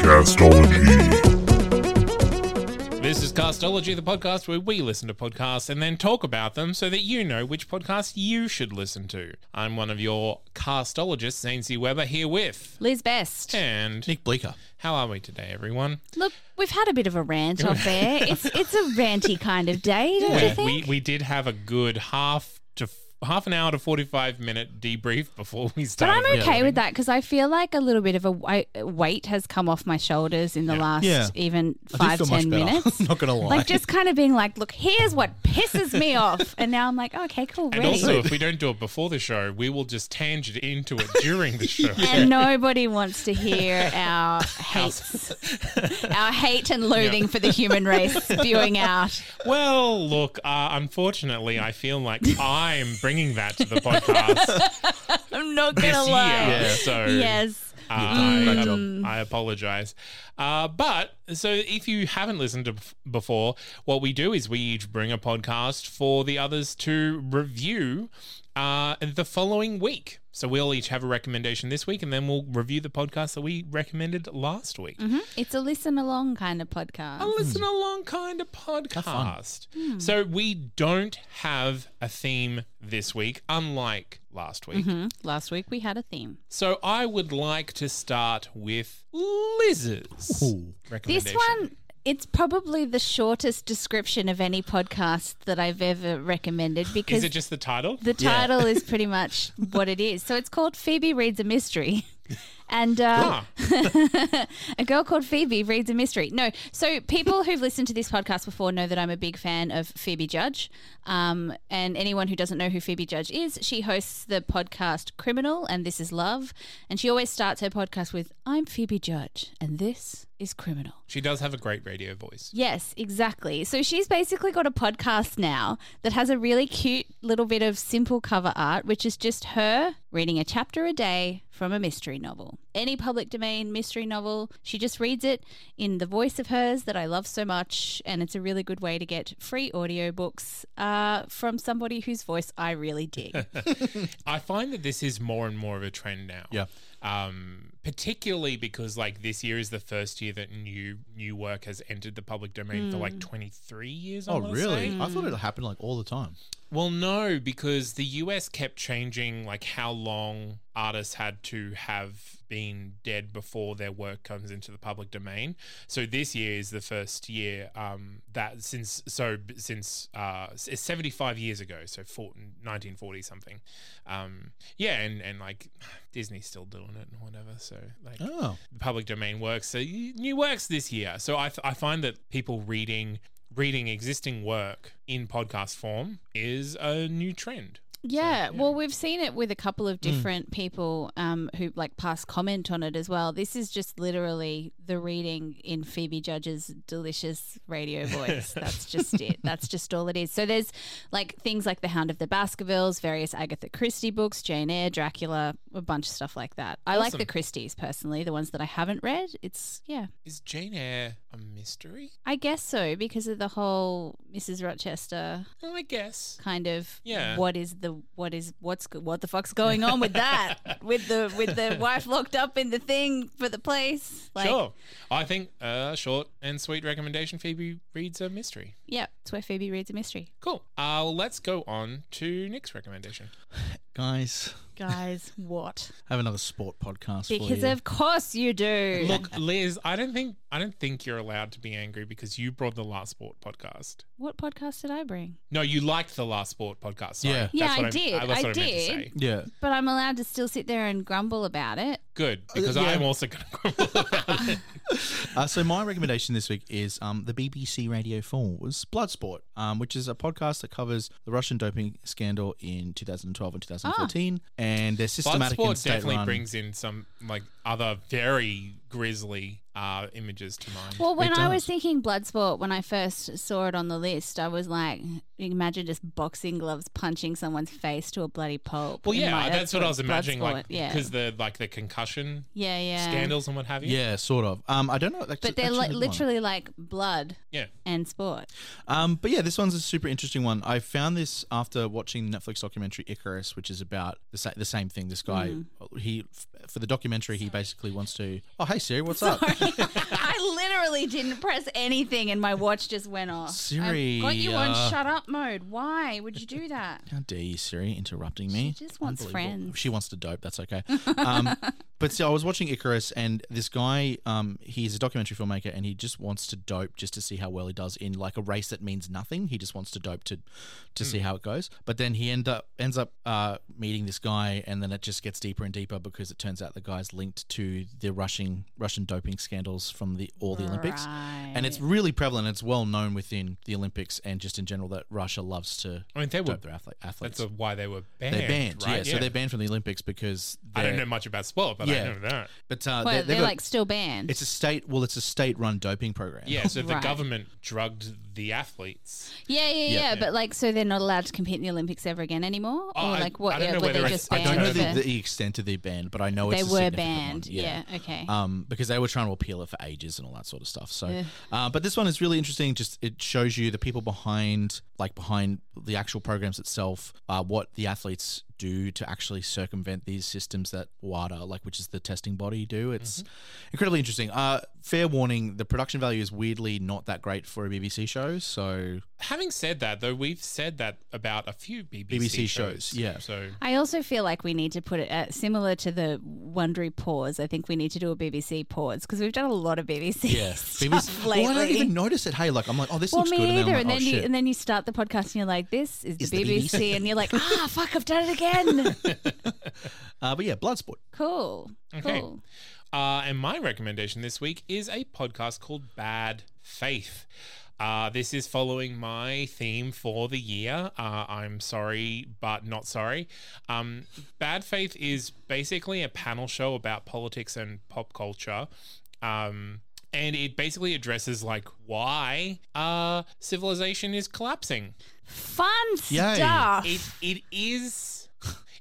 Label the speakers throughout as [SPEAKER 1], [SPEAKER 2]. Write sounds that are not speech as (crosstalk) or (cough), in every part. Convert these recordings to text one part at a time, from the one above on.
[SPEAKER 1] Castology.
[SPEAKER 2] This is Castology, the podcast where we listen to podcasts and then talk about them so that you know which podcast you should listen to. I'm one of your castologists, Zane C. Weber, here with.
[SPEAKER 3] Liz Best.
[SPEAKER 2] And
[SPEAKER 4] Nick Bleeker.
[SPEAKER 2] how are we today, everyone?
[SPEAKER 3] Look, we've had a bit of a rant off there. It's it's a ranty kind of day, don't (laughs) you think?
[SPEAKER 2] we, we did have a good half to half an hour to 45 minute debrief before we
[SPEAKER 3] start.
[SPEAKER 2] but.
[SPEAKER 3] I'm okay
[SPEAKER 2] recording.
[SPEAKER 3] with that because I feel like a little bit of a weight has come off my shoulders in the last
[SPEAKER 4] Yeah.
[SPEAKER 3] even
[SPEAKER 4] I do
[SPEAKER 3] five ten (laughs) minutes.
[SPEAKER 4] I'm not gonna lie.
[SPEAKER 3] Like just kind of being like, look, here's what pisses me off, and now I'm like, okay, cool,
[SPEAKER 2] And
[SPEAKER 3] ready.
[SPEAKER 2] also, if we don't do it before the show, we will just tangent into it during the (laughs) show.
[SPEAKER 3] and nobody wants to hear (laughs) our hates, our hate and loathing for the human race spewing out.
[SPEAKER 2] Well, look, uh, unfortunately, I feel like I'm bringing that to the podcast (laughs)
[SPEAKER 3] I'm not gonna
[SPEAKER 2] year.
[SPEAKER 3] lie.
[SPEAKER 2] So
[SPEAKER 3] Yes.
[SPEAKER 2] uh,
[SPEAKER 4] Great
[SPEAKER 2] I,
[SPEAKER 4] job.
[SPEAKER 2] I apologize. Uh, but so if you haven't listened to bef- before, what we do is we each bring a podcast for the others to review uh, the following week. So we'll each have a recommendation this week, and then we'll review the podcast that we recommended last week. Mm-hmm.
[SPEAKER 3] It's a listen along kind of podcast.
[SPEAKER 2] a mm. listen along kind of podcast. Hmm. So we don't have a theme this week, unlike last week.
[SPEAKER 3] Hmm, Last week we had a theme.
[SPEAKER 2] So I would like to start with Liz's
[SPEAKER 4] Ooh.
[SPEAKER 2] recommendation.
[SPEAKER 3] This one, it's probably the shortest description of any podcast that I've ever recommended because
[SPEAKER 2] is it just the title?
[SPEAKER 3] the title is (laughs) pretty much what it is. So it's called Phoebe Reads a Mystery. (laughs) And uh,
[SPEAKER 2] Ah, (laughs)
[SPEAKER 3] a girl called Phoebe reads a mystery. No, so people who've listened to this podcast before know that I'm a big fan of Phoebe Judge. Um, and anyone who doesn't know who Phoebe Judge is, she hosts the podcast Criminal and This Is Love. And she always starts her podcast with, I'm Phoebe Judge, and this is Criminal.
[SPEAKER 2] she does have a great radio voice.
[SPEAKER 3] Yes, exactly. So she's basically got a podcast now that has a really cute little bit of simple cover art, which is just her reading a chapter a day from a mystery novel. Any public domain mystery novel, she just reads it in the voice of hers that I love so much. And it's a really good way to get free audiobooks uh, from somebody whose voice I really dig. (laughs)
[SPEAKER 2] I find that this is more and more of a trend now.
[SPEAKER 4] Yeah.
[SPEAKER 2] Um, particularly because like this year is the first year that new new work has entered the public domain for like 23 years.
[SPEAKER 4] Oh, really?
[SPEAKER 2] say.
[SPEAKER 4] I thought it happened like all the time.
[SPEAKER 2] Well, no, because the US kept changing like how long artists had to have been dead before their work comes into the public domain. So this year is the first year um, that since so since uh, it's 75 years ago, so 1940 something. Um, yeah, and and like (sighs) Disney's still doing it and whatever. So like
[SPEAKER 4] Oh.
[SPEAKER 2] the public domain works. So new works this year. So I, I find that people reading reading existing work in podcast form is a new trend.
[SPEAKER 3] Yeah, well, we've seen it with a couple of different people um, who like pass comment on it as well. This is just literally the reading in Phoebe Judge's delicious radio (laughs) voice. That's just it. That's just all it is. So there's like things like The Hound of the Baskervilles, various Agatha Christie books, Jane Eyre, Dracula, a bunch of stuff like that. I like the Christies personally, the ones that I haven't read. It's yeah,
[SPEAKER 2] Is Jane Eyre a mystery?
[SPEAKER 3] I guess so because of the whole Mrs. Rochester
[SPEAKER 2] Well, I guess.
[SPEAKER 3] kind of
[SPEAKER 2] Yeah.
[SPEAKER 3] what is the what is what's what the fuck's going on with that (laughs) with the with the wife locked up in the thing for the place like
[SPEAKER 2] sure. I think a short and sweet recommendation Phoebe reads a mystery.
[SPEAKER 3] yeah it's where phoebe reads a mystery
[SPEAKER 2] Cool. Uh, let's go on to Nick's recommendation. (laughs)
[SPEAKER 4] Guys,
[SPEAKER 3] guys (laughs) what I
[SPEAKER 4] have another sport podcast for
[SPEAKER 3] because
[SPEAKER 4] you.
[SPEAKER 3] of course you do
[SPEAKER 2] Look, Liz, I don't think I don't think you're allowed to be angry because you brought the Last Sport podcast.
[SPEAKER 3] What podcast did I bring?
[SPEAKER 2] No, you liked the Last Sport podcast. Sorry.
[SPEAKER 4] Yeah.
[SPEAKER 3] Yeah,
[SPEAKER 2] That's
[SPEAKER 3] I
[SPEAKER 2] what
[SPEAKER 3] did.
[SPEAKER 2] that's
[SPEAKER 3] I
[SPEAKER 2] what meant to
[SPEAKER 3] did.
[SPEAKER 2] say.
[SPEAKER 4] Yeah.
[SPEAKER 3] But I'm allowed to still sit there and grumble about it.
[SPEAKER 2] Good, because
[SPEAKER 4] yeah.
[SPEAKER 2] I'm also going to grumble about it. (laughs)
[SPEAKER 4] Uh, so my recommendation this week is um, the BBC Radio 4's Bloodsport, um, which is a podcast that covers the Russian doping scandal in 2012 and 2014, and their systematic and
[SPEAKER 2] Bloodsport definitely
[SPEAKER 4] run.
[SPEAKER 2] brings in some like other very grisly uh, images to mind.
[SPEAKER 3] Well, when I was
[SPEAKER 4] does.
[SPEAKER 3] thinking Bloodsport, when I first saw it on the list, I was like, imagine just boxing gloves punching someone's face to a bloody pulp.
[SPEAKER 2] Well, yeah,
[SPEAKER 3] my-
[SPEAKER 2] that's, what I was imagining,
[SPEAKER 3] Bloodsport,
[SPEAKER 2] like
[SPEAKER 3] yeah,
[SPEAKER 2] because the like the concussion
[SPEAKER 3] yeah, yeah.
[SPEAKER 2] scandals and what have you.
[SPEAKER 4] yeah, sort of. Um, I don't know. Like,
[SPEAKER 3] But they're
[SPEAKER 4] actually
[SPEAKER 3] like
[SPEAKER 4] had one.
[SPEAKER 3] literally like blood
[SPEAKER 2] yeah.
[SPEAKER 3] and sport.
[SPEAKER 4] Um, but yeah, this one's a super interesting one. I found this after watching the Netflix documentary Icarus, which is about the, sa- the same thing. This guy, he f- for the documentary, he basically wants to. Oh, hey Siri, what's up? (laughs)
[SPEAKER 3] I literally didn't press anything, and my watch just went off.
[SPEAKER 4] Siri,
[SPEAKER 3] I got you on
[SPEAKER 4] uh,
[SPEAKER 3] shut up mode. Why would you do that?
[SPEAKER 4] How dare you, Siri, interrupting me?
[SPEAKER 3] She just wants friends.
[SPEAKER 4] She wants to dope. That's okay. Um, (laughs) but so I was watching Icarus, and this guy, um, he's a documentary filmmaker, and he just wants to dope just to see how well he does in like a race that means nothing. He just wants to dope to to see how it goes. But then he end up ends up uh, meeting this guy, and then it just gets deeper and deeper because it turns out the guy's linked to the Russian Russian doping scandals from the all the Olympics, and it's really prevalent. It's well known within the Olympics and just in general that Russia loves to
[SPEAKER 2] I mean, they were.
[SPEAKER 4] their athlete, athletes.
[SPEAKER 2] That's why they were banned.
[SPEAKER 4] They're banned,
[SPEAKER 2] right?
[SPEAKER 4] yeah. So they're banned from the Olympics because
[SPEAKER 2] I don't know much about sport, but
[SPEAKER 4] Yeah.
[SPEAKER 2] I know that.
[SPEAKER 4] But uh,
[SPEAKER 3] Well,
[SPEAKER 4] they-
[SPEAKER 3] they're,
[SPEAKER 4] they've got-
[SPEAKER 3] like still banned.
[SPEAKER 4] it's a state. Well, it's a state-run doping program.
[SPEAKER 2] Yeah, so the government drugged the athletes.
[SPEAKER 3] yeah, yeah, yeah,
[SPEAKER 4] Yeah.
[SPEAKER 3] But like, so they're not allowed to compete in the Olympics ever again anymore,
[SPEAKER 2] Oh,
[SPEAKER 3] or like what?
[SPEAKER 2] I don't
[SPEAKER 3] yeah,
[SPEAKER 2] know
[SPEAKER 3] were they
[SPEAKER 2] it's-
[SPEAKER 3] just
[SPEAKER 2] I
[SPEAKER 4] I don't know the, the extent of their ban, but I know
[SPEAKER 3] they
[SPEAKER 4] it's a
[SPEAKER 3] were banned.
[SPEAKER 4] one.
[SPEAKER 3] Yeah. Okay.
[SPEAKER 4] Um, because they were trying to appeal it for ages and all that sort of stuff. So, uh, but this one is really interesting. Just it shows you the people behind, like behind the actual programs itself, uh, what the athletes do to actually circumvent these systems that WADA, like which is the testing body, do. It's incredibly interesting. Uh, fair warning: the production value is weirdly not that great for a BBC show. So,
[SPEAKER 2] Having said that, though, we've said that about a few BBC,
[SPEAKER 4] BBC shows, yeah.
[SPEAKER 2] So
[SPEAKER 3] I also feel like we need to put it uh, similar to the Wondery pause. I think we need to do a BBC pause because we've done a lot of BBC.
[SPEAKER 4] yeah, (laughs)
[SPEAKER 3] stuff
[SPEAKER 4] BBC. Well, I don't even notice it. Hey, like I'm like, oh, this
[SPEAKER 3] well,
[SPEAKER 4] looks
[SPEAKER 3] me
[SPEAKER 4] good, and then,
[SPEAKER 3] either.
[SPEAKER 4] I'm
[SPEAKER 3] And
[SPEAKER 4] like,
[SPEAKER 3] then
[SPEAKER 4] oh,
[SPEAKER 3] you and then you start the podcast and you're like, "This is,
[SPEAKER 4] Is
[SPEAKER 3] the
[SPEAKER 4] the
[SPEAKER 3] BBC,"
[SPEAKER 4] BBC.
[SPEAKER 3] and you're like, "Ah, fuck, I've done it again." (laughs)
[SPEAKER 4] uh, but yeah, Bloodsport.
[SPEAKER 3] cool,
[SPEAKER 2] Okay.
[SPEAKER 3] cool.
[SPEAKER 2] Uh, and my recommendation this week is a podcast called Bad Faith. Uh, this is following my theme for the year. Uh, I'm sorry, but not sorry. Um, Bad Faith is basically a panel show about politics and pop culture. Um, and it basically addresses like why uh, civilization is collapsing.
[SPEAKER 3] Fun
[SPEAKER 4] Yay.
[SPEAKER 3] stuff.
[SPEAKER 2] It it is.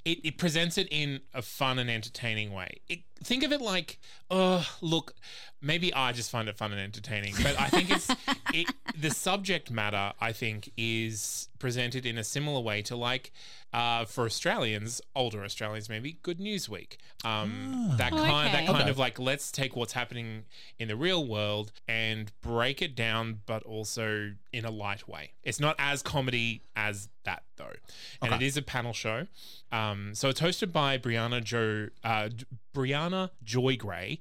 [SPEAKER 2] It, it presents it in a fun and entertaining way. It, think of it like, uh, look, maybe I just find it fun and entertaining, but I think it's (laughs) it, the subject matter. I think is presented in a similar way to like, uh, for Australians, older Australians, maybe Good News Week. Um, that
[SPEAKER 3] Oh,
[SPEAKER 2] kind, that kind
[SPEAKER 4] Okay.
[SPEAKER 2] of like, let's take what's happening in the real world and break it down, but also in a light way. It's not as comedy as that though, and it is a panel show. Um, so it's hosted by Briahna Joe, uh, J- Briahna Joy Gray.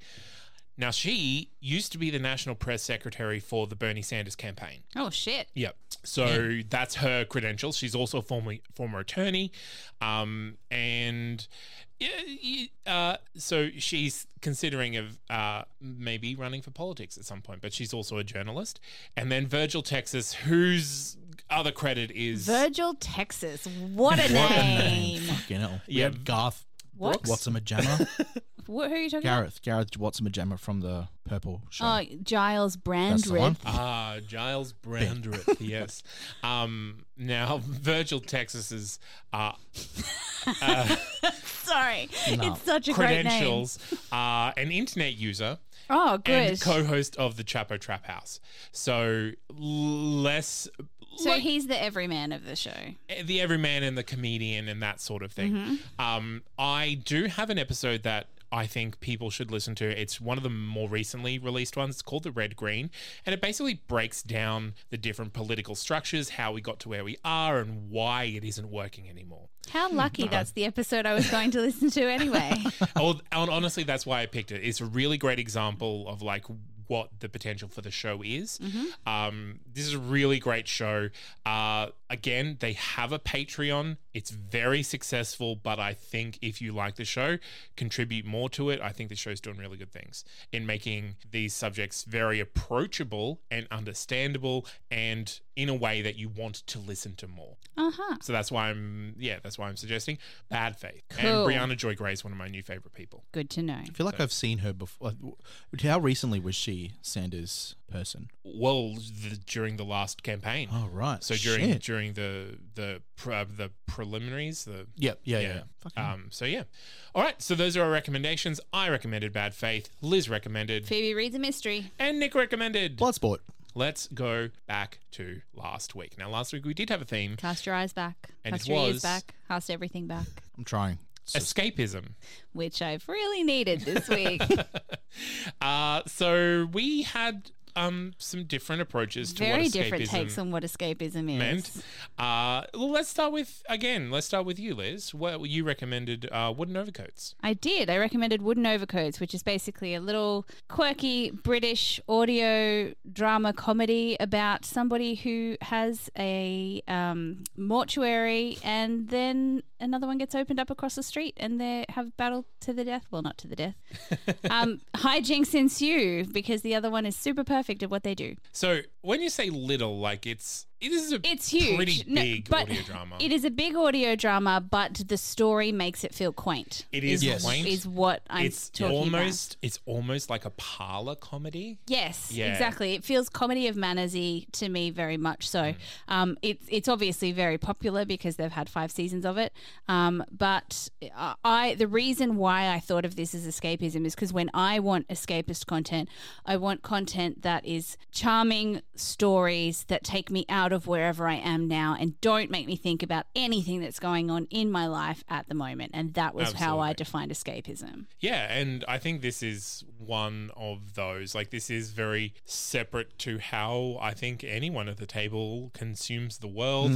[SPEAKER 2] Now she used to be the national press secretary for the Bernie Sanders campaign.
[SPEAKER 3] oh shit.
[SPEAKER 2] Yep. So that's her credentials. She's also a former former attorney, um, and yeah, uh, so she's considering of uh, maybe running for politics at some point. But she's also a journalist. And then Virgil Texas, whose other credit is
[SPEAKER 3] Virgil, Texas. What a name.
[SPEAKER 4] Fucking hell.
[SPEAKER 2] Yeah.
[SPEAKER 4] Garth
[SPEAKER 3] What?
[SPEAKER 4] Watson-Majama. (laughs)
[SPEAKER 3] What, who are you talking
[SPEAKER 4] Gareth. Gareth Watson-Majama from the Purple Show.
[SPEAKER 3] about? Oh, Giles
[SPEAKER 4] That's the one.
[SPEAKER 3] Brandreth.
[SPEAKER 2] Ah, Giles Brandreth, (laughs) yes. Um, now, (laughs) Virgil Texas is uh,
[SPEAKER 3] Sorry.
[SPEAKER 4] No.
[SPEAKER 3] It's such a great name.
[SPEAKER 2] credentials are an internet user
[SPEAKER 3] Oh, good.
[SPEAKER 2] and co-host of the Chapo Trap House. So less
[SPEAKER 3] so
[SPEAKER 2] like
[SPEAKER 3] he's the everyman of the show.
[SPEAKER 2] the everyman and the comedian and that sort of thing.
[SPEAKER 3] Mm-hmm.
[SPEAKER 2] Um, I do have an episode that I think people should listen to. It's one of the more recently released ones. It's called The Red Green. And it basically breaks down the different political structures, how we got to where we are, and why it isn't working anymore.
[SPEAKER 3] How lucky that's the episode I was going to listen to anyway. (laughs)
[SPEAKER 2] oh, honestly, that's why I picked it. It's a really great example of like what the potential for the show is.
[SPEAKER 3] Mm-hmm.
[SPEAKER 2] Um, this is a really great show. Uh, again, they have a Patreon. It's very successful, but I think if you like the show, contribute more to it. I think the show's doing really good things in making these subjects very approachable and understandable and in a way that you want to listen to more.
[SPEAKER 3] Uh huh.
[SPEAKER 2] So that's why I'm yeah, that's why I'm suggesting Bad Faith.
[SPEAKER 3] Cool.
[SPEAKER 2] And Briahna Joy Gray is one of my new favorite people.
[SPEAKER 3] Good to know.
[SPEAKER 4] I feel like I've seen her before. How recently was she Sanders' person?
[SPEAKER 2] Well, the, during the last campaign.
[SPEAKER 4] Oh right.
[SPEAKER 2] So during
[SPEAKER 4] Shit.
[SPEAKER 2] during the the uh, the preliminaries, the
[SPEAKER 4] Yep. Yeah. Yeah. yeah.
[SPEAKER 2] Um. So yeah. All right. So those are our recommendations. I recommended Bad Faith. Liz recommended,
[SPEAKER 3] Phoebe reads a mystery.
[SPEAKER 2] and Nick recommended.
[SPEAKER 4] Bloodsport.
[SPEAKER 2] Let's go back to last week. Now, last week we did have a theme:
[SPEAKER 3] Cast your eyes back.
[SPEAKER 2] And
[SPEAKER 3] Cast
[SPEAKER 2] it
[SPEAKER 3] your
[SPEAKER 2] was-
[SPEAKER 3] ears back. Cast everything back.
[SPEAKER 4] I'm trying. It's just-
[SPEAKER 2] escapism.
[SPEAKER 3] Which I've really needed this week. (laughs)
[SPEAKER 2] Uh, so we had um some different approaches to
[SPEAKER 3] Very
[SPEAKER 2] what
[SPEAKER 3] different takes on what escapism is.
[SPEAKER 2] meant. Uh, well, let's start with again. Let's start with you, Liz. What you recommended? Uh, wooden overcoats.
[SPEAKER 3] I did. I recommended Wooden Overcoats, which is basically a little quirky British audio drama comedy about somebody who has a um, mortuary and then another one gets opened up across the street and they have battle to the death. Well, not to the death. (laughs) um, hijinks ensue because the other one is super perfect at what they do.
[SPEAKER 2] So when you say little, like it's it is a
[SPEAKER 3] It's huge.
[SPEAKER 2] pretty
[SPEAKER 3] No,
[SPEAKER 2] big
[SPEAKER 3] but
[SPEAKER 2] audio drama.
[SPEAKER 3] It is a big audio drama, but the story makes it feel quaint.
[SPEAKER 2] It is
[SPEAKER 4] Yes.
[SPEAKER 2] quaint.
[SPEAKER 3] Is what I'm
[SPEAKER 2] it's
[SPEAKER 3] talking about.
[SPEAKER 2] almost it's almost like a parlor comedy.
[SPEAKER 3] Yes,
[SPEAKER 2] Yeah.
[SPEAKER 3] exactly. It feels comedy of mannersy to me very much so. Um, it's it's obviously very popular because they've had five seasons of it. Um, but I the reason why I thought of this as escapism is because when I want escapist content, I want content that is charming stories that take me out of wherever I am now and don't make me think about anything that's going on in my life at the moment. And that was how I defined escapism.
[SPEAKER 2] Yeah, and I think this is one of those. Like, this is very separate to how I think anyone at the table consumes the world.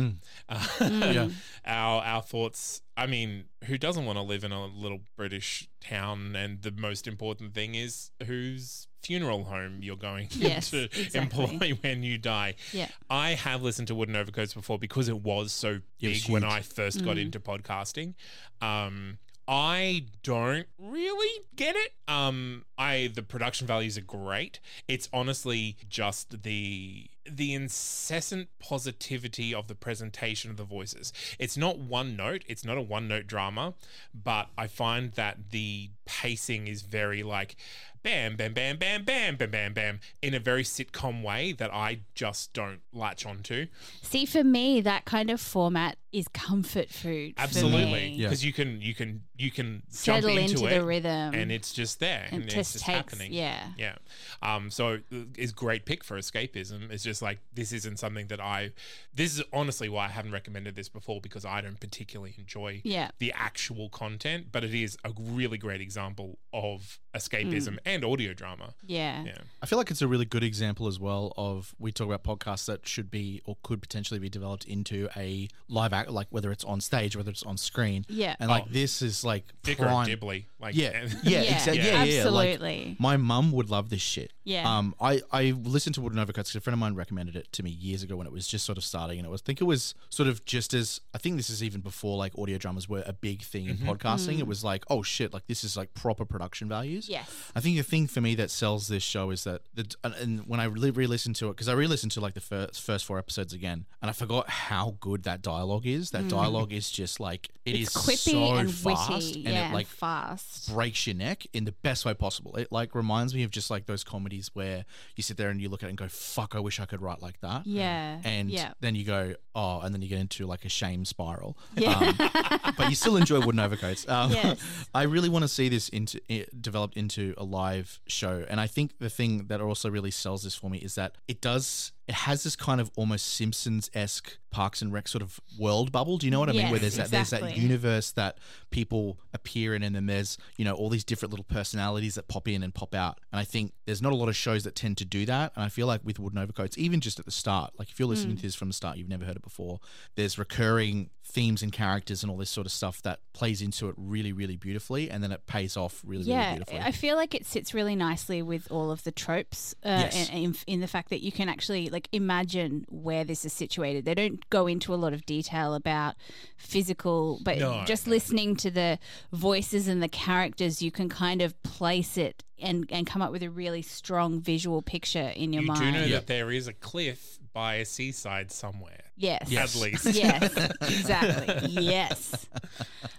[SPEAKER 2] Uh,
[SPEAKER 4] Yeah. (laughs)
[SPEAKER 2] our our thoughts. I mean, who doesn't want to live in a little British town? And the most important thing is whose funeral home you're going (laughs)
[SPEAKER 3] Yes,
[SPEAKER 2] to
[SPEAKER 3] exactly.
[SPEAKER 2] employ (laughs) when you die.
[SPEAKER 3] Yeah.
[SPEAKER 2] I have listened to Wooden Overcoats before because it was so
[SPEAKER 4] It was
[SPEAKER 2] big when. I first
[SPEAKER 3] Mm.
[SPEAKER 2] got into podcasting. Um, I don't really get it. Um, I the production values are great. It's honestly just the the incessant positivity of the presentation of the voices. It's not one note. It's not a one note drama, but I find that the pacing is very like bam, bam, bam, bam, bam, bam, bam, bam, in a very sitcom way that I just don't latch onto.
[SPEAKER 3] See, for me, that kind of format is comfort food.
[SPEAKER 2] Absolutely,
[SPEAKER 3] me.
[SPEAKER 4] Yeah.
[SPEAKER 2] because you can you can you can
[SPEAKER 3] Settle
[SPEAKER 2] jump into,
[SPEAKER 3] into
[SPEAKER 2] it
[SPEAKER 3] the rhythm.
[SPEAKER 2] and it's just there
[SPEAKER 3] And
[SPEAKER 2] and, it's
[SPEAKER 3] just
[SPEAKER 2] just
[SPEAKER 3] takes-
[SPEAKER 2] happening.
[SPEAKER 3] yeah.
[SPEAKER 2] yeah. Um, so it's great pick for escapism. It's just like this isn't something that I. This is honestly why I haven't recommended this before because I don't particularly enjoy
[SPEAKER 3] Yeah.
[SPEAKER 2] the actual content, but it is a really great example of escapism and audio drama.
[SPEAKER 3] Yeah.
[SPEAKER 2] Yeah.
[SPEAKER 4] I feel like it's a really good example as well of we talk about podcasts that should be or could potentially be developed into a live act, like whether it's on stage, whether it's on screen.
[SPEAKER 3] Yeah.
[SPEAKER 4] And like
[SPEAKER 2] Oh.
[SPEAKER 4] this is like
[SPEAKER 2] Dicker
[SPEAKER 4] prime.
[SPEAKER 2] and Dibley, like
[SPEAKER 4] Yeah,
[SPEAKER 2] and-
[SPEAKER 4] yeah,
[SPEAKER 3] Yeah,
[SPEAKER 4] exactly. Yeah, yeah,
[SPEAKER 3] absolutely.
[SPEAKER 4] Like, my mum would love this shit.
[SPEAKER 3] Yeah.
[SPEAKER 4] Um, I I listened to Wooden Overcoats because a friend of mine recommended it to me years ago when it was just sort of starting, and it was I think it was sort of just as I think this is even before like audio dramas were a big thing in podcasting. It was like, oh shit, like this is like proper production values.
[SPEAKER 3] Yes.
[SPEAKER 4] I think the thing for me that sells this show is that the and, when I re- re-listened to it because I re-listened to like the first first four episodes again and I forgot how good that dialogue is. That dialogue is just like it is
[SPEAKER 3] Mm. it's quippy
[SPEAKER 4] so
[SPEAKER 3] and
[SPEAKER 4] fast
[SPEAKER 3] witty.
[SPEAKER 4] and
[SPEAKER 3] yeah,
[SPEAKER 4] it like
[SPEAKER 3] fast.
[SPEAKER 4] breaks your neck in the best way possible. It like reminds me of just like those comedies where you sit there and you look at it and go, "Fuck, I wish I could write like that."
[SPEAKER 3] Yeah.
[SPEAKER 4] And
[SPEAKER 3] yeah.
[SPEAKER 4] then you go, "Oh," and then you get into like a shame spiral.
[SPEAKER 3] Yeah.
[SPEAKER 4] Um, but you still enjoy Wooden Overcoats. Um, (laughs)
[SPEAKER 3] Yes. (laughs)
[SPEAKER 4] I really want to see this into i developed into a live show, and I think the thing that also really sells this for me is that it does it has this kind of almost Simpsons esque Parks and Rec sort of world bubble. Do you know what I mean? Where
[SPEAKER 3] Yes,
[SPEAKER 4] there's that there's that universe that people appear in, and then there's you know all these different little personalities that pop in and pop out. And I think there's not a lot of shows that tend to do that. And I feel like with Wooden Overcoats, even just at the start, like if you're listening to this from the start, you've never heard it before. There's recurring themes and characters and all this sort of stuff that plays into it really, really beautifully, and then it pays off really, really
[SPEAKER 3] yeah,
[SPEAKER 4] beautifully.
[SPEAKER 3] I feel like it sits really nicely with all of the tropes, uh,
[SPEAKER 4] Yes.
[SPEAKER 3] in, in the fact that you can actually like imagine where this is situated. They don't go into a lot of detail about physical, but
[SPEAKER 2] No,
[SPEAKER 3] just
[SPEAKER 2] no.
[SPEAKER 3] listening to the voices and the characters, you can kind of place it and and come up with a really strong visual picture in your
[SPEAKER 2] you
[SPEAKER 3] mind.
[SPEAKER 2] do know
[SPEAKER 4] Yeah.
[SPEAKER 2] that there is a cliff by a seaside somewhere.
[SPEAKER 3] Yes.
[SPEAKER 4] Yes.
[SPEAKER 2] At least.
[SPEAKER 3] Yes, (laughs) exactly. yes.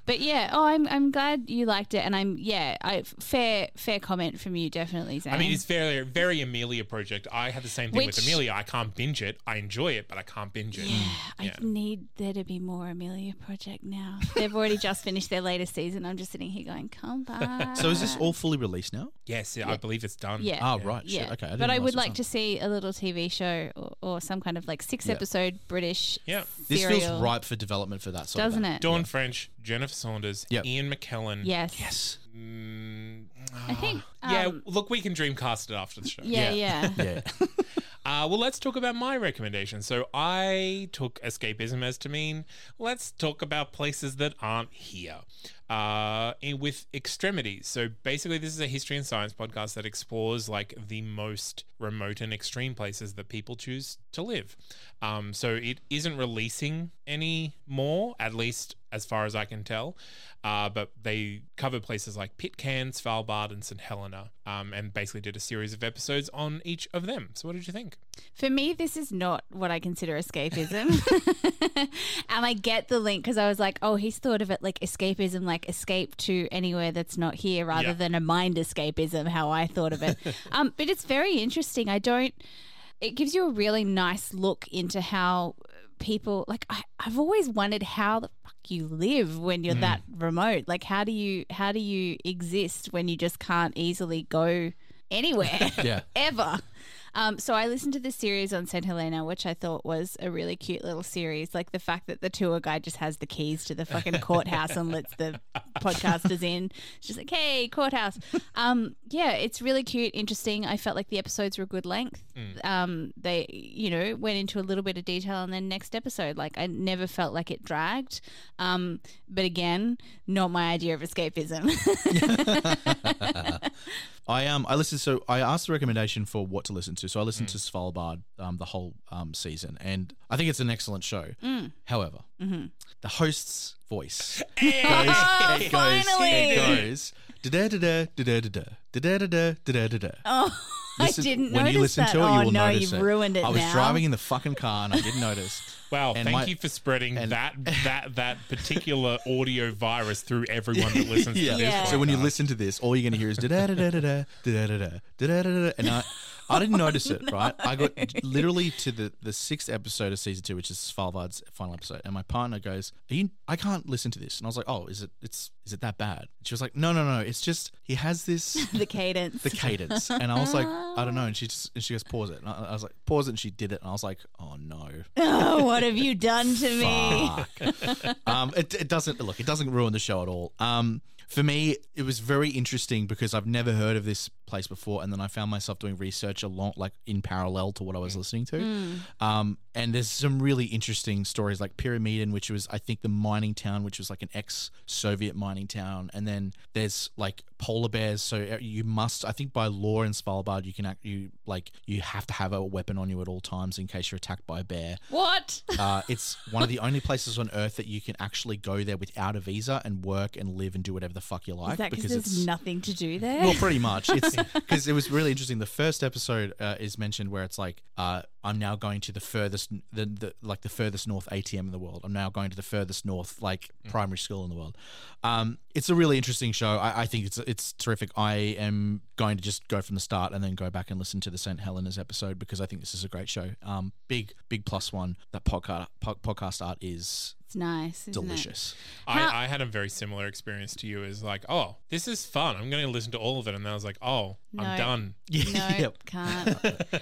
[SPEAKER 3] But yeah, oh, I'm I'm glad you liked it, and I'm yeah, I fair fair comment from you definitely, Zane.
[SPEAKER 2] I mean, it's very, very Amelia project. I had the same thing
[SPEAKER 3] Which-
[SPEAKER 2] with Amelia. I can't binge it. I enjoy it, but I can't binge it.
[SPEAKER 3] yeah, mm.
[SPEAKER 2] Yeah.
[SPEAKER 3] I need there to be more Amelia Project now. They've already just finished their latest season. I'm just sitting here going, come back.
[SPEAKER 4] so is this all fully released now?
[SPEAKER 2] Yes, yeah, I believe it's done.
[SPEAKER 3] Yeah.
[SPEAKER 4] Oh, right. Shit.
[SPEAKER 3] Yeah,
[SPEAKER 4] Okay. I
[SPEAKER 3] but I would like
[SPEAKER 4] done.
[SPEAKER 3] to see a little TV show or, or some kind of like six
[SPEAKER 4] Yeah.
[SPEAKER 3] episode British
[SPEAKER 2] Yeah.
[SPEAKER 4] This
[SPEAKER 3] serial.
[SPEAKER 4] feels ripe for development for that sort
[SPEAKER 3] doesn't
[SPEAKER 4] of
[SPEAKER 3] it?
[SPEAKER 2] Dawn French, Jennifer Saunders,
[SPEAKER 4] Yep.
[SPEAKER 2] Ian McKellen.
[SPEAKER 3] Yes.
[SPEAKER 4] Yes.
[SPEAKER 2] Mm,
[SPEAKER 3] I think. (sighs)
[SPEAKER 2] yeah,
[SPEAKER 3] um,
[SPEAKER 2] look, we can dreamcast it after the show.
[SPEAKER 3] Yeah, yeah.
[SPEAKER 4] Yeah. (laughs) (laughs)
[SPEAKER 2] Uh, well, let's talk about my recommendation. So I took escapism as to mean let's talk about places that aren't here uh, in, with extremities. So basically, this is a history and science podcast that explores like the most remote and extreme places that people choose to live. Um, so it isn't releasing any more, at least as far as I can tell. Uh, but they covered places like Pitcairn, Svalbard, and St Helena, um, and basically did a series of episodes on each of them. So, what did you think?
[SPEAKER 3] For me, this is not what I consider escapism. (laughs) (laughs) and I get the link because I was like, oh, he's thought of it like escapism, like escape to anywhere that's not here rather
[SPEAKER 2] Yeah.
[SPEAKER 3] than a mind escapism, how I thought of it. (laughs) um, but it's very interesting. I don't, it gives you a really nice look into how people, like, I, I've always wondered how the fuck you live when you're that remote. Like, how do you, how do you exist when you just can't easily go anywhere? (laughs)
[SPEAKER 4] Yeah. (laughs)
[SPEAKER 3] ever. Um, so I listened to this series on St. Helena, which I thought was a really cute little series. Like the fact that the tour guide just has the keys to the fucking (laughs) courthouse and lets the podcasters in. It's just like, hey, courthouse. Um, yeah, it's really cute, interesting. I felt like the episodes were a good length. Um, they, you know, went into a little bit of detail, and then next episode, like I never felt like it dragged. Um, but again, not my idea of escapism. (laughs) (laughs)
[SPEAKER 4] I um I listened so I asked the recommendation for what to listen to. So I listened
[SPEAKER 3] Mm.
[SPEAKER 4] to Svalbard um the whole um season and I think it's an excellent show.
[SPEAKER 3] Mm.
[SPEAKER 4] However,
[SPEAKER 3] Mm-hmm.
[SPEAKER 4] the host's voice (laughs)
[SPEAKER 3] Oh,
[SPEAKER 4] it goes
[SPEAKER 3] finally.
[SPEAKER 4] it goes da da da da da da da da da da da da.
[SPEAKER 3] oh, I didn't
[SPEAKER 4] when
[SPEAKER 3] notice
[SPEAKER 4] you listen
[SPEAKER 3] that.
[SPEAKER 4] to it,
[SPEAKER 3] oh
[SPEAKER 4] you will
[SPEAKER 3] no,
[SPEAKER 4] notice
[SPEAKER 3] you've
[SPEAKER 4] it.
[SPEAKER 3] ruined it
[SPEAKER 4] I was
[SPEAKER 3] now.
[SPEAKER 4] driving in the fucking car and I didn't notice.
[SPEAKER 2] Wow,
[SPEAKER 4] And
[SPEAKER 2] thank
[SPEAKER 4] my-
[SPEAKER 2] you for spreading
[SPEAKER 4] and-
[SPEAKER 2] that (laughs) that that particular audio virus through everyone that (laughs) listens
[SPEAKER 4] yeah.
[SPEAKER 2] to this.
[SPEAKER 3] Yeah.
[SPEAKER 4] So when you listen to this, all you're going to hear is da da da da da da da da da da da da and I, I didn't notice it. (laughs) Right, I got literally to the the sixth episode of season two, which is Svalbard's final episode, and my partner goes, Are you, "I can't listen to this," and I was like, "Oh, is it? It's is it that bad?" She was like, "No, no, no. It's just he has this." (laughs)
[SPEAKER 3] the cadence.
[SPEAKER 4] The cadence, and I was like, I don't know, and she just and she goes, pause it, and I, I was like, pause it, and she did it, and I was like, oh no, (laughs)
[SPEAKER 3] oh, what have you done to me?
[SPEAKER 4] Um, it, it doesn't look. It doesn't ruin the show at all. Um, for me, it was very interesting because I've never heard of this place before, and then I found myself doing research along, like in parallel to what I was listening to. Um, and there's some really interesting stories, like Pyramiden, which was I think the mining town, which was like an ex-Soviet mining town, and then there's like polar bears. So uh, you must, I think, by law in Svalbard, you can act, you like you have to have a weapon on you at all times in case you're attacked by a bear.
[SPEAKER 3] What?
[SPEAKER 4] Uh, it's one of the only places on earth that you can actually go there without a visa and work and live and do whatever the fuck you like
[SPEAKER 3] Is that because there's nothing to do there?
[SPEAKER 4] well, pretty much. (laughs) It's because (laughs) it was really interesting. The first episode uh, is mentioned where it's like, uh, I'm now going to the furthest, the, the like the furthest north ATM in the world. I'm now going to the furthest north like primary school in the world. Um, it's a really interesting show. I, I think it's it's terrific. I am going to just go from the start and then go back and listen to the St Helena's episode because I think this is a great show. Um, big big plus one that podcast podcast art is
[SPEAKER 3] It's nice. Isn't
[SPEAKER 4] delicious.
[SPEAKER 3] How-
[SPEAKER 2] I, I had a very similar experience to you. Is like, oh, this is fun. I'm going to listen to all of it, and then I was like, oh,
[SPEAKER 3] No.
[SPEAKER 2] I'm done.
[SPEAKER 3] No, (laughs)
[SPEAKER 4] Yep.
[SPEAKER 3] can't.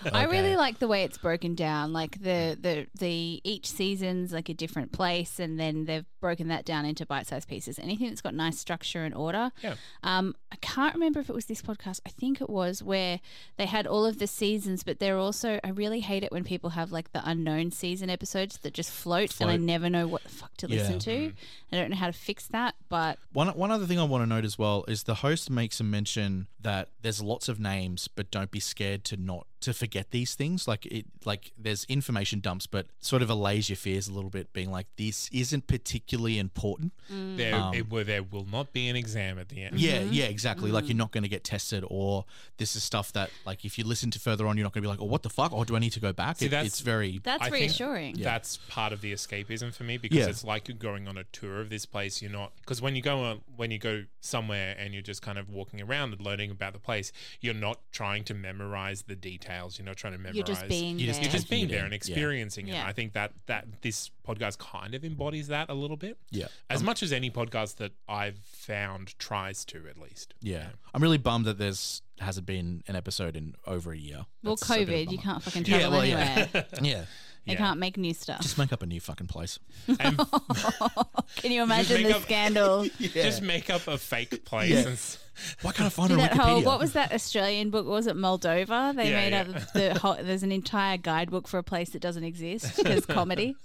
[SPEAKER 3] (laughs) I really like the way it's broken down. Like the the the each season's like a different place, and then they've broken that down into bite-sized pieces. Anything that's got nice structure and order.
[SPEAKER 2] Yeah.
[SPEAKER 3] Um, I can't remember if it was this podcast. I think it was where they had all of the seasons, but they're also. I really hate it when people have like the unknown season episodes that just float, and I never know what the fuck to listen
[SPEAKER 4] Yeah.
[SPEAKER 3] to. Mm-hmm. I don't know how to fix that, but
[SPEAKER 4] One one other thing I want to note as well is the host makes a mention that there's lots of names, but don't be scared to not to forget these things. Like it, like there's information dumps, but sort of allays your fears a little bit, being like this isn't particularly important. Mm.
[SPEAKER 2] There,
[SPEAKER 4] Um,
[SPEAKER 2] it, well, there will not be an exam at the end.
[SPEAKER 4] Yeah, mm-hmm. yeah, exactly. Like you're mm. not going to get tested, or this is stuff that like if you listen to further on, you're not going to be like, oh, what the fuck? Or do I need to go back?
[SPEAKER 2] See,
[SPEAKER 4] It-
[SPEAKER 2] that's-
[SPEAKER 4] it's very
[SPEAKER 3] that's
[SPEAKER 2] I think
[SPEAKER 3] reassuring.
[SPEAKER 2] That's part of the escapism for me because
[SPEAKER 4] Yeah.
[SPEAKER 2] it's like you're going on a tour of this place. You're not because when you go on, when you go somewhere and you're just kind of walking around and learning about the place, you're not trying to memorize the details. You're not trying to memorize.
[SPEAKER 3] You're just being
[SPEAKER 4] You're just-
[SPEAKER 3] there.
[SPEAKER 2] You're just being there
[SPEAKER 4] in,
[SPEAKER 2] and
[SPEAKER 4] yeah.
[SPEAKER 2] experiencing it.
[SPEAKER 3] Yeah.
[SPEAKER 2] I think that that this podcast kind of embodies that a little bit.
[SPEAKER 4] yeah.
[SPEAKER 2] As um, much as any podcast that I've found tries to, at least.
[SPEAKER 4] Yeah, I'm really bummed that there's hasn't been an episode in over a year.
[SPEAKER 3] Well,
[SPEAKER 4] That's a bit of a
[SPEAKER 3] COVID, you can't fucking
[SPEAKER 4] Yeah,
[SPEAKER 3] travel
[SPEAKER 4] well,
[SPEAKER 3] anywhere. (laughs)
[SPEAKER 4] yeah. Yeah.
[SPEAKER 3] They
[SPEAKER 2] Yeah.
[SPEAKER 3] can't make new stuff.
[SPEAKER 4] Just make up a new fucking place.
[SPEAKER 2] And (laughs)
[SPEAKER 3] Can you imagine
[SPEAKER 2] make
[SPEAKER 3] the
[SPEAKER 2] up-
[SPEAKER 3] scandal? (laughs)
[SPEAKER 2] just make up a fake (laughs) place.
[SPEAKER 4] Yeah.
[SPEAKER 2] And, s-
[SPEAKER 4] Why can't I find it on
[SPEAKER 3] that
[SPEAKER 4] Wikipedia?
[SPEAKER 3] whole what was that Australian book? Was it Molvania? They
[SPEAKER 2] Yeah,
[SPEAKER 3] made
[SPEAKER 2] yeah.
[SPEAKER 3] up the whole. There's an entire guidebook for a place that doesn't exist because comedy.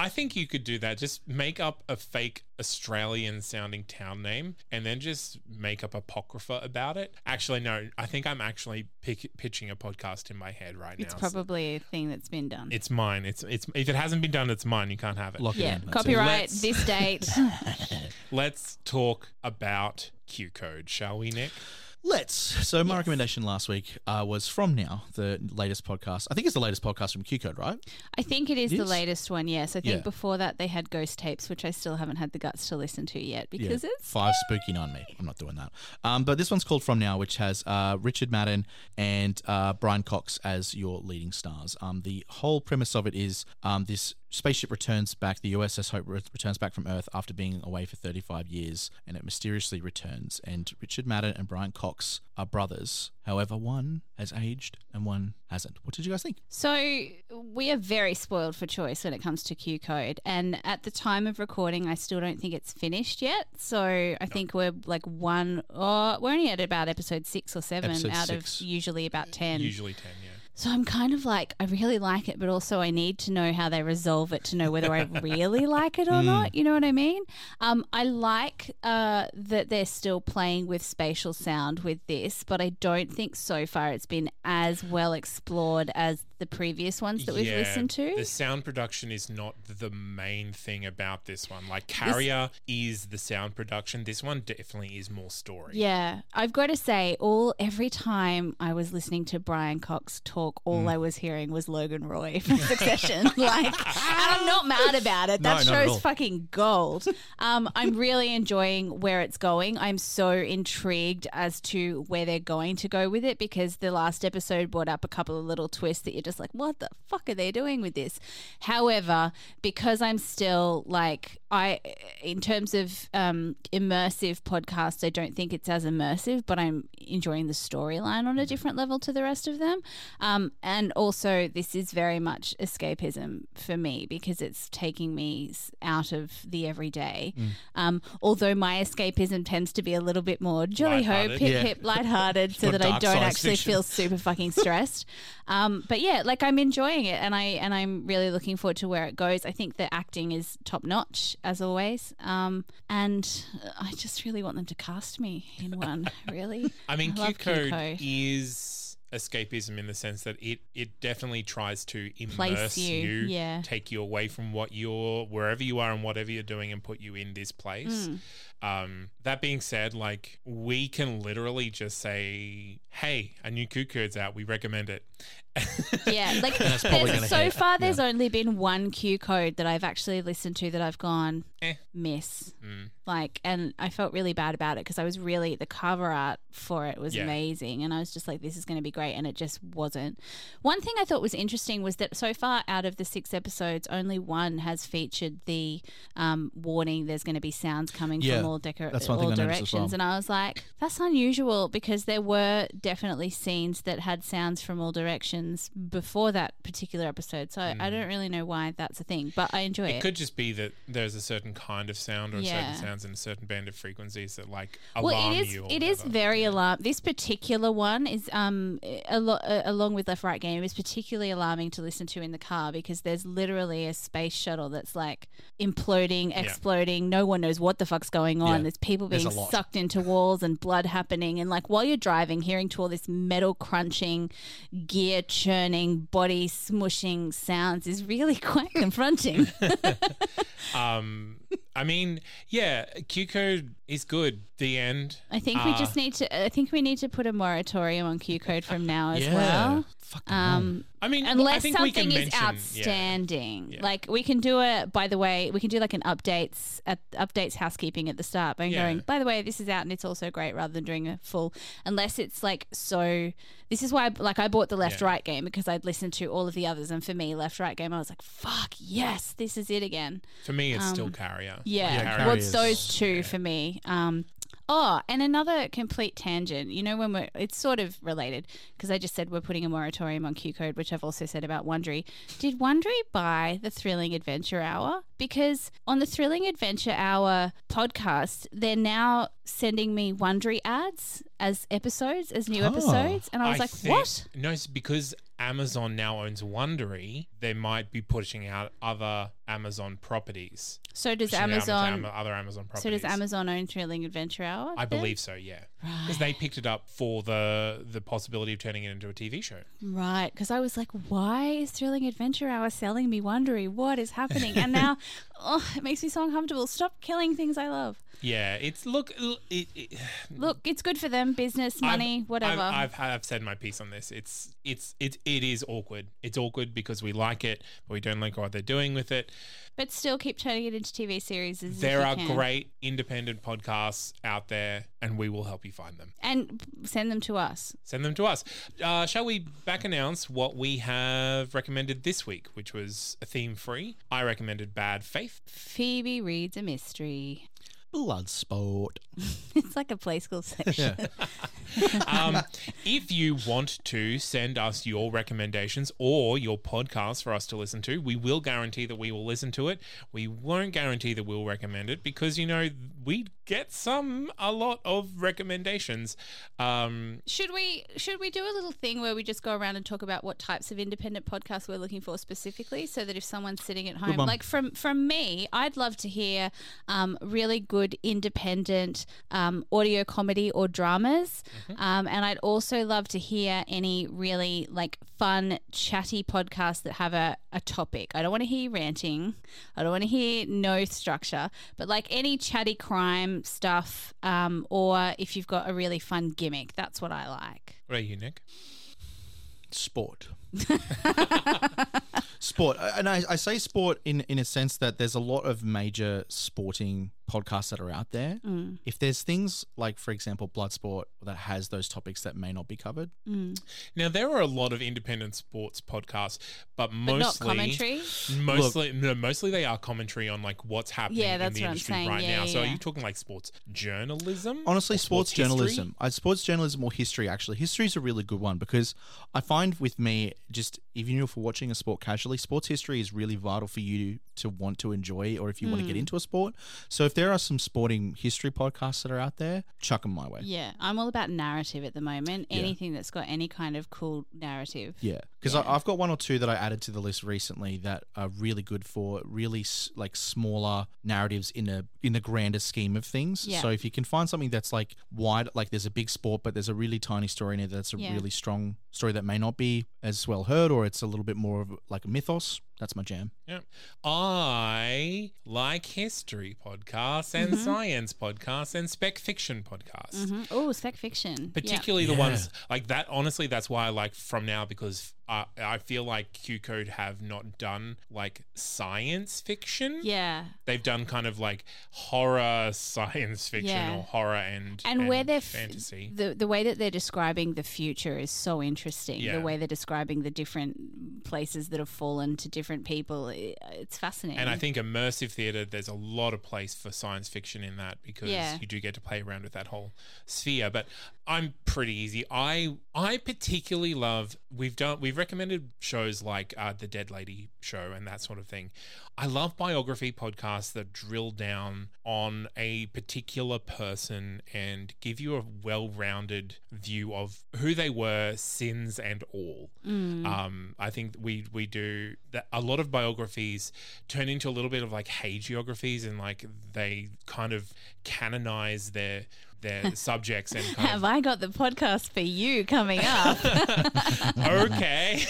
[SPEAKER 2] I think you could do that. Just make up a fake Australian sounding town name and then just make up apocrypha about it. Actually, no, I think I'm actually pick, pitching a podcast in my head right
[SPEAKER 3] It's
[SPEAKER 2] now.
[SPEAKER 3] It's probably a thing that's been done.
[SPEAKER 2] it's mine. It's it's if it hasn't been done, it's mine. You can't have it.
[SPEAKER 4] Lock it
[SPEAKER 3] yeah,
[SPEAKER 4] in.
[SPEAKER 3] Copyright
[SPEAKER 2] Let's-
[SPEAKER 3] this date. (laughs)
[SPEAKER 2] Let's talk about Q code, shall we, Nick?
[SPEAKER 4] Let's. So my recommendation last week uh, was from now the latest podcast. I think it's the latest podcast from Q Code, right?
[SPEAKER 3] I think it is
[SPEAKER 4] It
[SPEAKER 3] the
[SPEAKER 4] is?
[SPEAKER 3] latest one. Yes, I think
[SPEAKER 4] Yeah.
[SPEAKER 3] before that they had ghost tapes, which I still haven't had the guts to listen to yet because
[SPEAKER 4] Yeah.
[SPEAKER 3] it's
[SPEAKER 4] five spooky on me. I'm not doing that. Um, but this one's called From Now, which has uh, Richard Madden and uh, Brian Cox as your leading stars. Um, the whole premise of it is um, this spaceship returns back. The USS Hope returns back from Earth after being away for 35 years, and it mysteriously returns. And Richard Madden and Brian Cox are brothers. However, one has aged and one hasn't. What did you guys think?
[SPEAKER 3] So we are very spoiled for choice when it comes to Q code, and at the time of recording, I still don't think it's finished yet. So I think we're like one, or we're only at about episode six or seven
[SPEAKER 4] Episode
[SPEAKER 3] out
[SPEAKER 4] six.
[SPEAKER 3] of usually about ten.
[SPEAKER 2] Usually 10, yeah.
[SPEAKER 3] So I'm kind of like, I really like it, but also I need to know how they resolve it to know whether I (laughs) really like it or not. You know what I mean? Um, I like uh, that they're still playing with spatial sound with this, but I don't think so far it's been as well explored as the previous ones that we've
[SPEAKER 2] Yeah,
[SPEAKER 3] listened to.
[SPEAKER 2] The sound production is not the main thing about this one. Like Carrier is the sound production. This one definitely is more story.
[SPEAKER 3] Yeah, I've got to say, all every time I was listening to Brian Cox talk, all
[SPEAKER 4] Mm.
[SPEAKER 3] I was hearing was Logan Roy from Succession. (laughs) like, and I'm not mad about it. That
[SPEAKER 4] No, not at all.
[SPEAKER 3] show's fucking gold. Um, I'm really enjoying where it's going. I'm so intrigued as to where they're going to go with it because the last episode brought up a couple of little twists that you're just like, what the fuck are they doing with this? However, because I'm still like, I, in terms of um, immersive podcasts, I don't think it's as immersive, but I'm enjoying the storyline on a different level to the rest of them. Um, and also, this is very much escapism for me because it's taking me out of the everyday. Um, although my escapism tends to be a little bit more jolly ho, hip
[SPEAKER 4] Yeah.
[SPEAKER 3] hip, lighthearted, (laughs) so that I don't actually
[SPEAKER 4] fiction.
[SPEAKER 3] feel super fucking stressed. (laughs) um, but yeah, like I'm enjoying it, and I and I'm really looking forward to where it goes. I think the acting is top notch as always, um, and I just really want them to cast me in one. (laughs) Really,
[SPEAKER 2] I mean, Q
[SPEAKER 3] love
[SPEAKER 2] code
[SPEAKER 3] Q-Code.
[SPEAKER 2] is escapism in the sense that it it definitely tries to immerse
[SPEAKER 3] you,
[SPEAKER 2] you,
[SPEAKER 3] yeah.
[SPEAKER 2] take you away from what you're wherever you are and whatever you're doing, and put you in this place.
[SPEAKER 3] Mm.
[SPEAKER 2] Um, that being said, like we can literally just say, "Hey, a new Q code's out. We recommend it." (laughs)
[SPEAKER 3] Yeah, like
[SPEAKER 4] That's probably
[SPEAKER 3] there's-
[SPEAKER 4] gonna
[SPEAKER 3] so
[SPEAKER 4] hit.
[SPEAKER 3] far, there's only been one Q code that I've actually listened to that I've gone
[SPEAKER 2] Eh.
[SPEAKER 3] miss.
[SPEAKER 2] Mm.
[SPEAKER 3] Like, and I felt really bad about it because I was really the cover art for it was
[SPEAKER 2] Yeah.
[SPEAKER 3] amazing, and I was just like, this is going to be great, and it just wasn't. One thing I thought was interesting was that so far out of the six episodes, only one has featured the um, warning: there's going to be sounds coming
[SPEAKER 4] Yeah,
[SPEAKER 3] from all, decor-
[SPEAKER 4] that's one thing
[SPEAKER 3] all
[SPEAKER 4] I noticed as
[SPEAKER 3] directions,
[SPEAKER 4] well.
[SPEAKER 3] and I was like, that's unusual because there were definitely scenes that had sounds from all directions before that particular episode. So I don't really know why that's a thing, but I enjoy it.
[SPEAKER 2] It could just be that there's a certain kind of sound or
[SPEAKER 3] Yeah.
[SPEAKER 2] certain sounds in a certain band of frequencies that like
[SPEAKER 3] well, it is.
[SPEAKER 2] you. Or
[SPEAKER 3] It is
[SPEAKER 2] whatever.
[SPEAKER 3] very alarm. This particular one is um a lo- uh, along with left right game is particularly alarming to listen to in the car because there's literally a space shuttle that's like imploding, exploding. No one knows what the fuck's going on.
[SPEAKER 4] Yeah,
[SPEAKER 3] There's people being
[SPEAKER 4] lot.
[SPEAKER 3] sucked into walls and blood happening, and like while you're driving, hearing to all this metal crunching, gear churning, body smushing sounds is really (laughs) quite confronting. (laughs)
[SPEAKER 2] Um, I mean, yeah, Q code is good. The end.
[SPEAKER 3] I think we
[SPEAKER 2] Uh,
[SPEAKER 3] just need to. I think we need to put a moratorium on Q code from now as
[SPEAKER 4] yeah.
[SPEAKER 3] well.
[SPEAKER 4] Fucking
[SPEAKER 3] Um,
[SPEAKER 2] I mean, I
[SPEAKER 3] unless
[SPEAKER 2] think we can
[SPEAKER 3] something is
[SPEAKER 2] mention-
[SPEAKER 3] outstanding,
[SPEAKER 2] Yeah.
[SPEAKER 3] like we can do it. By the way, we can do like an updates at updates housekeeping at the start by
[SPEAKER 2] Yeah.
[SPEAKER 3] going. By the way, this is out and it's also great, rather than doing a full. Unless it's like so. This is why, I, like, I bought the left
[SPEAKER 2] Yeah.
[SPEAKER 3] right game because I'd listened to all of the others, and for me, left right game, I was like, "Fuck yes, this is it again."
[SPEAKER 2] For me, it's still
[SPEAKER 3] Um,
[SPEAKER 2] carrier.
[SPEAKER 3] Yeah,
[SPEAKER 4] Yeah,
[SPEAKER 3] well, it's those two for me. Um, oh, and another complete tangent. You know, when we're it's sort of related because I just said we're putting a moratorium on Q code, which I've also said about Wondery. Did Wondery buy the Thrilling Adventure Hour? Because on the Thrilling Adventure Hour podcast, they're now sending me Wondery ads as episodes, as new
[SPEAKER 4] Oh.
[SPEAKER 3] episodes, and I was like,
[SPEAKER 2] think-
[SPEAKER 3] what?
[SPEAKER 2] No, it's because Amazon now owns Wondery. They might be pushing out other Amazon properties.
[SPEAKER 3] So does
[SPEAKER 2] Pushing it out into
[SPEAKER 3] Amazon?
[SPEAKER 2] Ama- other Amazon properties.
[SPEAKER 3] So does Amazon own Thrilling Adventure Hour?
[SPEAKER 2] I
[SPEAKER 3] then?
[SPEAKER 2] believe so. Yeah, because they picked it up for the the possibility of turning it into a TV show.
[SPEAKER 3] Right, because I was like, why is Thrilling Adventure Hour selling me Wondery? What is happening? And now, (laughs) oh, it makes me so uncomfortable. Stop killing things I love.
[SPEAKER 2] Yeah, it's look. It, it, (sighs)
[SPEAKER 3] Look, it's good for them, business, money,
[SPEAKER 2] I've-
[SPEAKER 3] whatever.
[SPEAKER 2] I've, I've, I've said my piece on this. It's it's it, it is awkward. It's awkward because we like it, but we don't like what they're doing with it.
[SPEAKER 3] But still keep turning it into TV series. As
[SPEAKER 2] There are
[SPEAKER 3] can.
[SPEAKER 2] great independent podcasts out there, and we will help you find them.
[SPEAKER 3] And send them to us.
[SPEAKER 2] Send them to us. Uh, shall we back announce what we have recommended this week, which was a theme free? I recommended Bad Faith.
[SPEAKER 3] Phoebe reads a mystery.
[SPEAKER 4] Blood sport. (laughs)
[SPEAKER 3] It's like a play school section. (laughs)
[SPEAKER 2] Um, if you want to send us your recommendations or your podcast for us to listen to, we will guarantee that we will listen to it. We won't guarantee that we'll recommend it because, you know, we get some, a lot of recommendations. Um,
[SPEAKER 3] Should we should we do a little thing where we just go around and talk about what types of independent podcasts we're looking for specifically, so that if someone's sitting at home, like from from me, I'd love to hear um, really good independent um, audio comedy or dramas, um, and I'd also love to hear any really like fun chatty podcasts that have a, a topic. I don't want to hear you ranting. I don't want to hear no structure, but like any chatty crime stuff, um, or if you've got a really fun gimmick, that's what I like.
[SPEAKER 2] what are you, Nick?
[SPEAKER 4] sport. (laughs) sport, and I, I say sport in in a sense that there's a lot of major sporting podcasts that are out there.
[SPEAKER 3] Mm.
[SPEAKER 4] If there's things like, for example, Bloodsport that has those topics that may not be covered,
[SPEAKER 2] Now, there are a lot of independent sports podcasts, but
[SPEAKER 3] But
[SPEAKER 2] mostly.
[SPEAKER 3] not commentary.
[SPEAKER 2] Mostly, no, mostly they are commentary on like what's happening
[SPEAKER 3] Yeah,
[SPEAKER 2] in the
[SPEAKER 3] what I'm
[SPEAKER 2] industry
[SPEAKER 3] saying.
[SPEAKER 2] right
[SPEAKER 3] Yeah,
[SPEAKER 2] now.
[SPEAKER 3] yeah,
[SPEAKER 2] so, are you talking like sports journalism?
[SPEAKER 4] honestly,
[SPEAKER 2] Or
[SPEAKER 4] sports, journalism, uh, sports journalism or history. Actually, history is a really good one because I find with me, just even if you're watching a sport casually, sports history is really vital for you to want to enjoy, or if you want to get
[SPEAKER 3] Hmm.
[SPEAKER 4] into a sport. So, if there are some sporting history podcasts that are out there, chuck them my way.
[SPEAKER 3] Yeah, I'm all about narrative at the moment.
[SPEAKER 4] Yeah.
[SPEAKER 3] Anything that's got any kind of cool narrative.
[SPEAKER 4] Yeah, because I've got one or two that I added to the list recently that are really good for really s- like smaller narratives in a in the grander scheme of things.
[SPEAKER 3] Yeah.
[SPEAKER 4] So if you can find something that's like wide, like there's a big sport, but there's a really tiny story in it that's a
[SPEAKER 3] Yeah.
[SPEAKER 4] really strong story that may not be as well heard, or it's a little bit more of like a mythos. That's my jam.
[SPEAKER 2] Yeah. I like history podcasts and
[SPEAKER 3] Mm-hmm.
[SPEAKER 2] science podcasts and spec fiction podcasts.
[SPEAKER 3] Mm-hmm. Oh, spec fiction.
[SPEAKER 2] Particularly the ones like that. Honestly, that's why I like from now because uh, I feel like Q Code have not done like science fiction.
[SPEAKER 3] Yeah.
[SPEAKER 2] They've done kind of like horror science fiction
[SPEAKER 3] Yeah.
[SPEAKER 2] or horror and
[SPEAKER 3] and, where they're f-
[SPEAKER 2] fantasy.
[SPEAKER 3] the the way that they're describing the future is so interesting.
[SPEAKER 2] Yeah.
[SPEAKER 3] The way they're describing the different places that have fallen to different people, it's fascinating.
[SPEAKER 2] And I think immersive theater, there's a lot of place for science fiction in that because
[SPEAKER 3] Yeah.
[SPEAKER 2] you do get to play around with that whole sphere. But I'm pretty easy. I I particularly love we've done we've recommended shows like uh, the Dead Lady show and that sort of thing. I love biography podcasts that drill down on a particular person and give you a well-rounded view of who they were, sins and all. Um, I think we we do that. A lot of biographies turn into a little bit of like hagiographies, and like they kind of canonize their their subjects and
[SPEAKER 3] have I got the podcast for you coming up? (laughs) (laughs)
[SPEAKER 2] okay.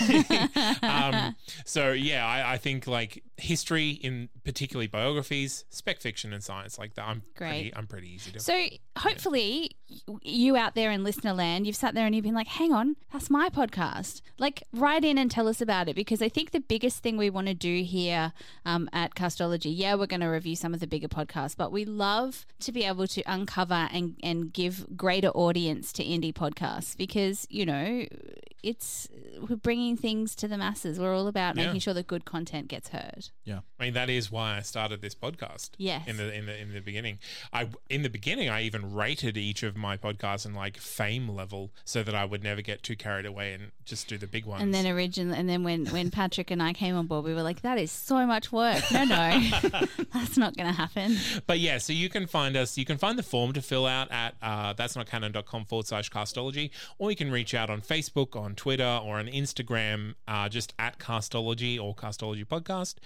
[SPEAKER 2] (laughs) um, so yeah, I, I think like history, in particularly biographies, spec fiction, and science like that. I'm
[SPEAKER 3] Great.
[SPEAKER 2] Pretty, I'm pretty easy to.
[SPEAKER 3] So hopefully, y- you out there in listener land, you've sat there and you've been like, "Hang on, that's my podcast." Like, write in and tell us about it because I think the biggest thing we want to do here um, at Castology, yeah, we're going to review some of the bigger podcasts, but we love to be able to uncover and and give greater audience to indie podcasts because you know it's we're bringing things to the masses. We're all about
[SPEAKER 2] Yeah.
[SPEAKER 3] making sure that good content gets heard.
[SPEAKER 4] Yeah.
[SPEAKER 2] I mean, that is why I started this podcast.
[SPEAKER 3] Yes.
[SPEAKER 2] In the in the in the beginning, I in the beginning I even rated each of my podcasts in like fame level so that I would never get too carried away and just do the big ones.
[SPEAKER 3] And then originally, and then when when Patrick and I came on board, we were like, "That is so much work. No, no, (laughs) (laughs) that's not going to happen."
[SPEAKER 2] But yeah, so you can find us. You can find the form to fill out at uh, that's not canon.com forward slash castology, or you can reach out on Facebook, on Twitter, or on Instagram, uh, just at castology or castology podcast.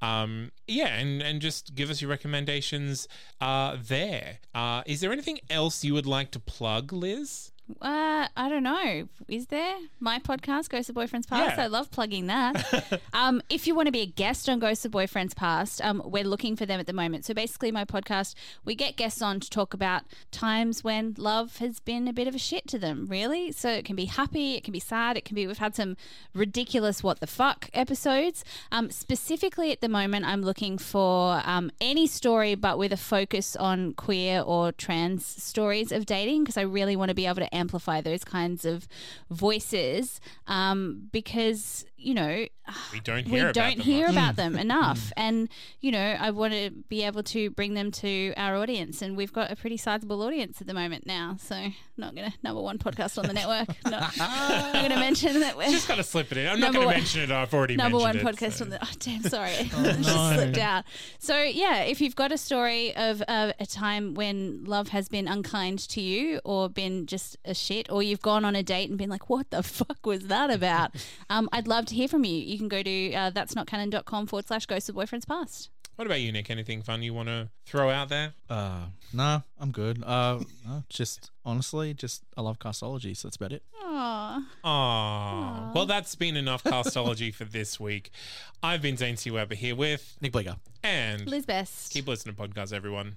[SPEAKER 2] Um, yeah, and and just give us your recommendations uh, there. Uh, is there anything else you would like to plug, Liz?
[SPEAKER 3] Uh, I don't know. Is there my podcast, Ghost of Boyfriends Past?
[SPEAKER 2] Yeah.
[SPEAKER 3] I love plugging that. (laughs) um, if you want to be a guest on Ghost of Boyfriends Past, um, we're looking for them at the moment. So basically, my podcast, we get guests on to talk about times when love has been a bit of a shit to them. Really, so it can be happy, it can be sad, it can be. We've had some ridiculous what the fuck episodes. Um, specifically at the moment, I'm looking for um, any story, but with a focus on queer or trans stories of dating, because I really want to be able to amplify those kinds of voices. Um, because you know,
[SPEAKER 2] We don't
[SPEAKER 3] we
[SPEAKER 2] hear about
[SPEAKER 3] don't
[SPEAKER 2] them
[SPEAKER 3] hear about them enough, and you know, I want to be able to bring them to our audience, and we've got a pretty sizable audience at the moment now. So, not gonna number one podcast on the network. (laughs) Not, not gonna mention that we're
[SPEAKER 2] Just gotta slip it in. I'm not going to mention it. I've already mentioned that.
[SPEAKER 3] number one
[SPEAKER 2] it.
[SPEAKER 3] podcast
[SPEAKER 2] so-
[SPEAKER 3] on the. Oh, damn, sorry, It (laughs) (laughs) just slipped out. So yeah, if you've got a story of uh, a time when love has been unkind to you, or been just a shit, or you've gone on a date and been like, "What the fuck was that about?" um, I'd love to hear from you. You can go to uh, that's not canon.com forward slash ghosts of boyfriends past.
[SPEAKER 2] What about you, Nick? Anything fun you want to throw out there?
[SPEAKER 4] Uh, no, I'm good. Uh, (laughs) no, just honestly, just I love castology, so that's about it.
[SPEAKER 3] Aww.
[SPEAKER 2] Aww. Well, that's been enough castology for this week. I've been Zane C. Weber here with,
[SPEAKER 4] Nick Bleeker.
[SPEAKER 2] and
[SPEAKER 3] Liz Best.
[SPEAKER 2] keep listening to podcasts, everyone.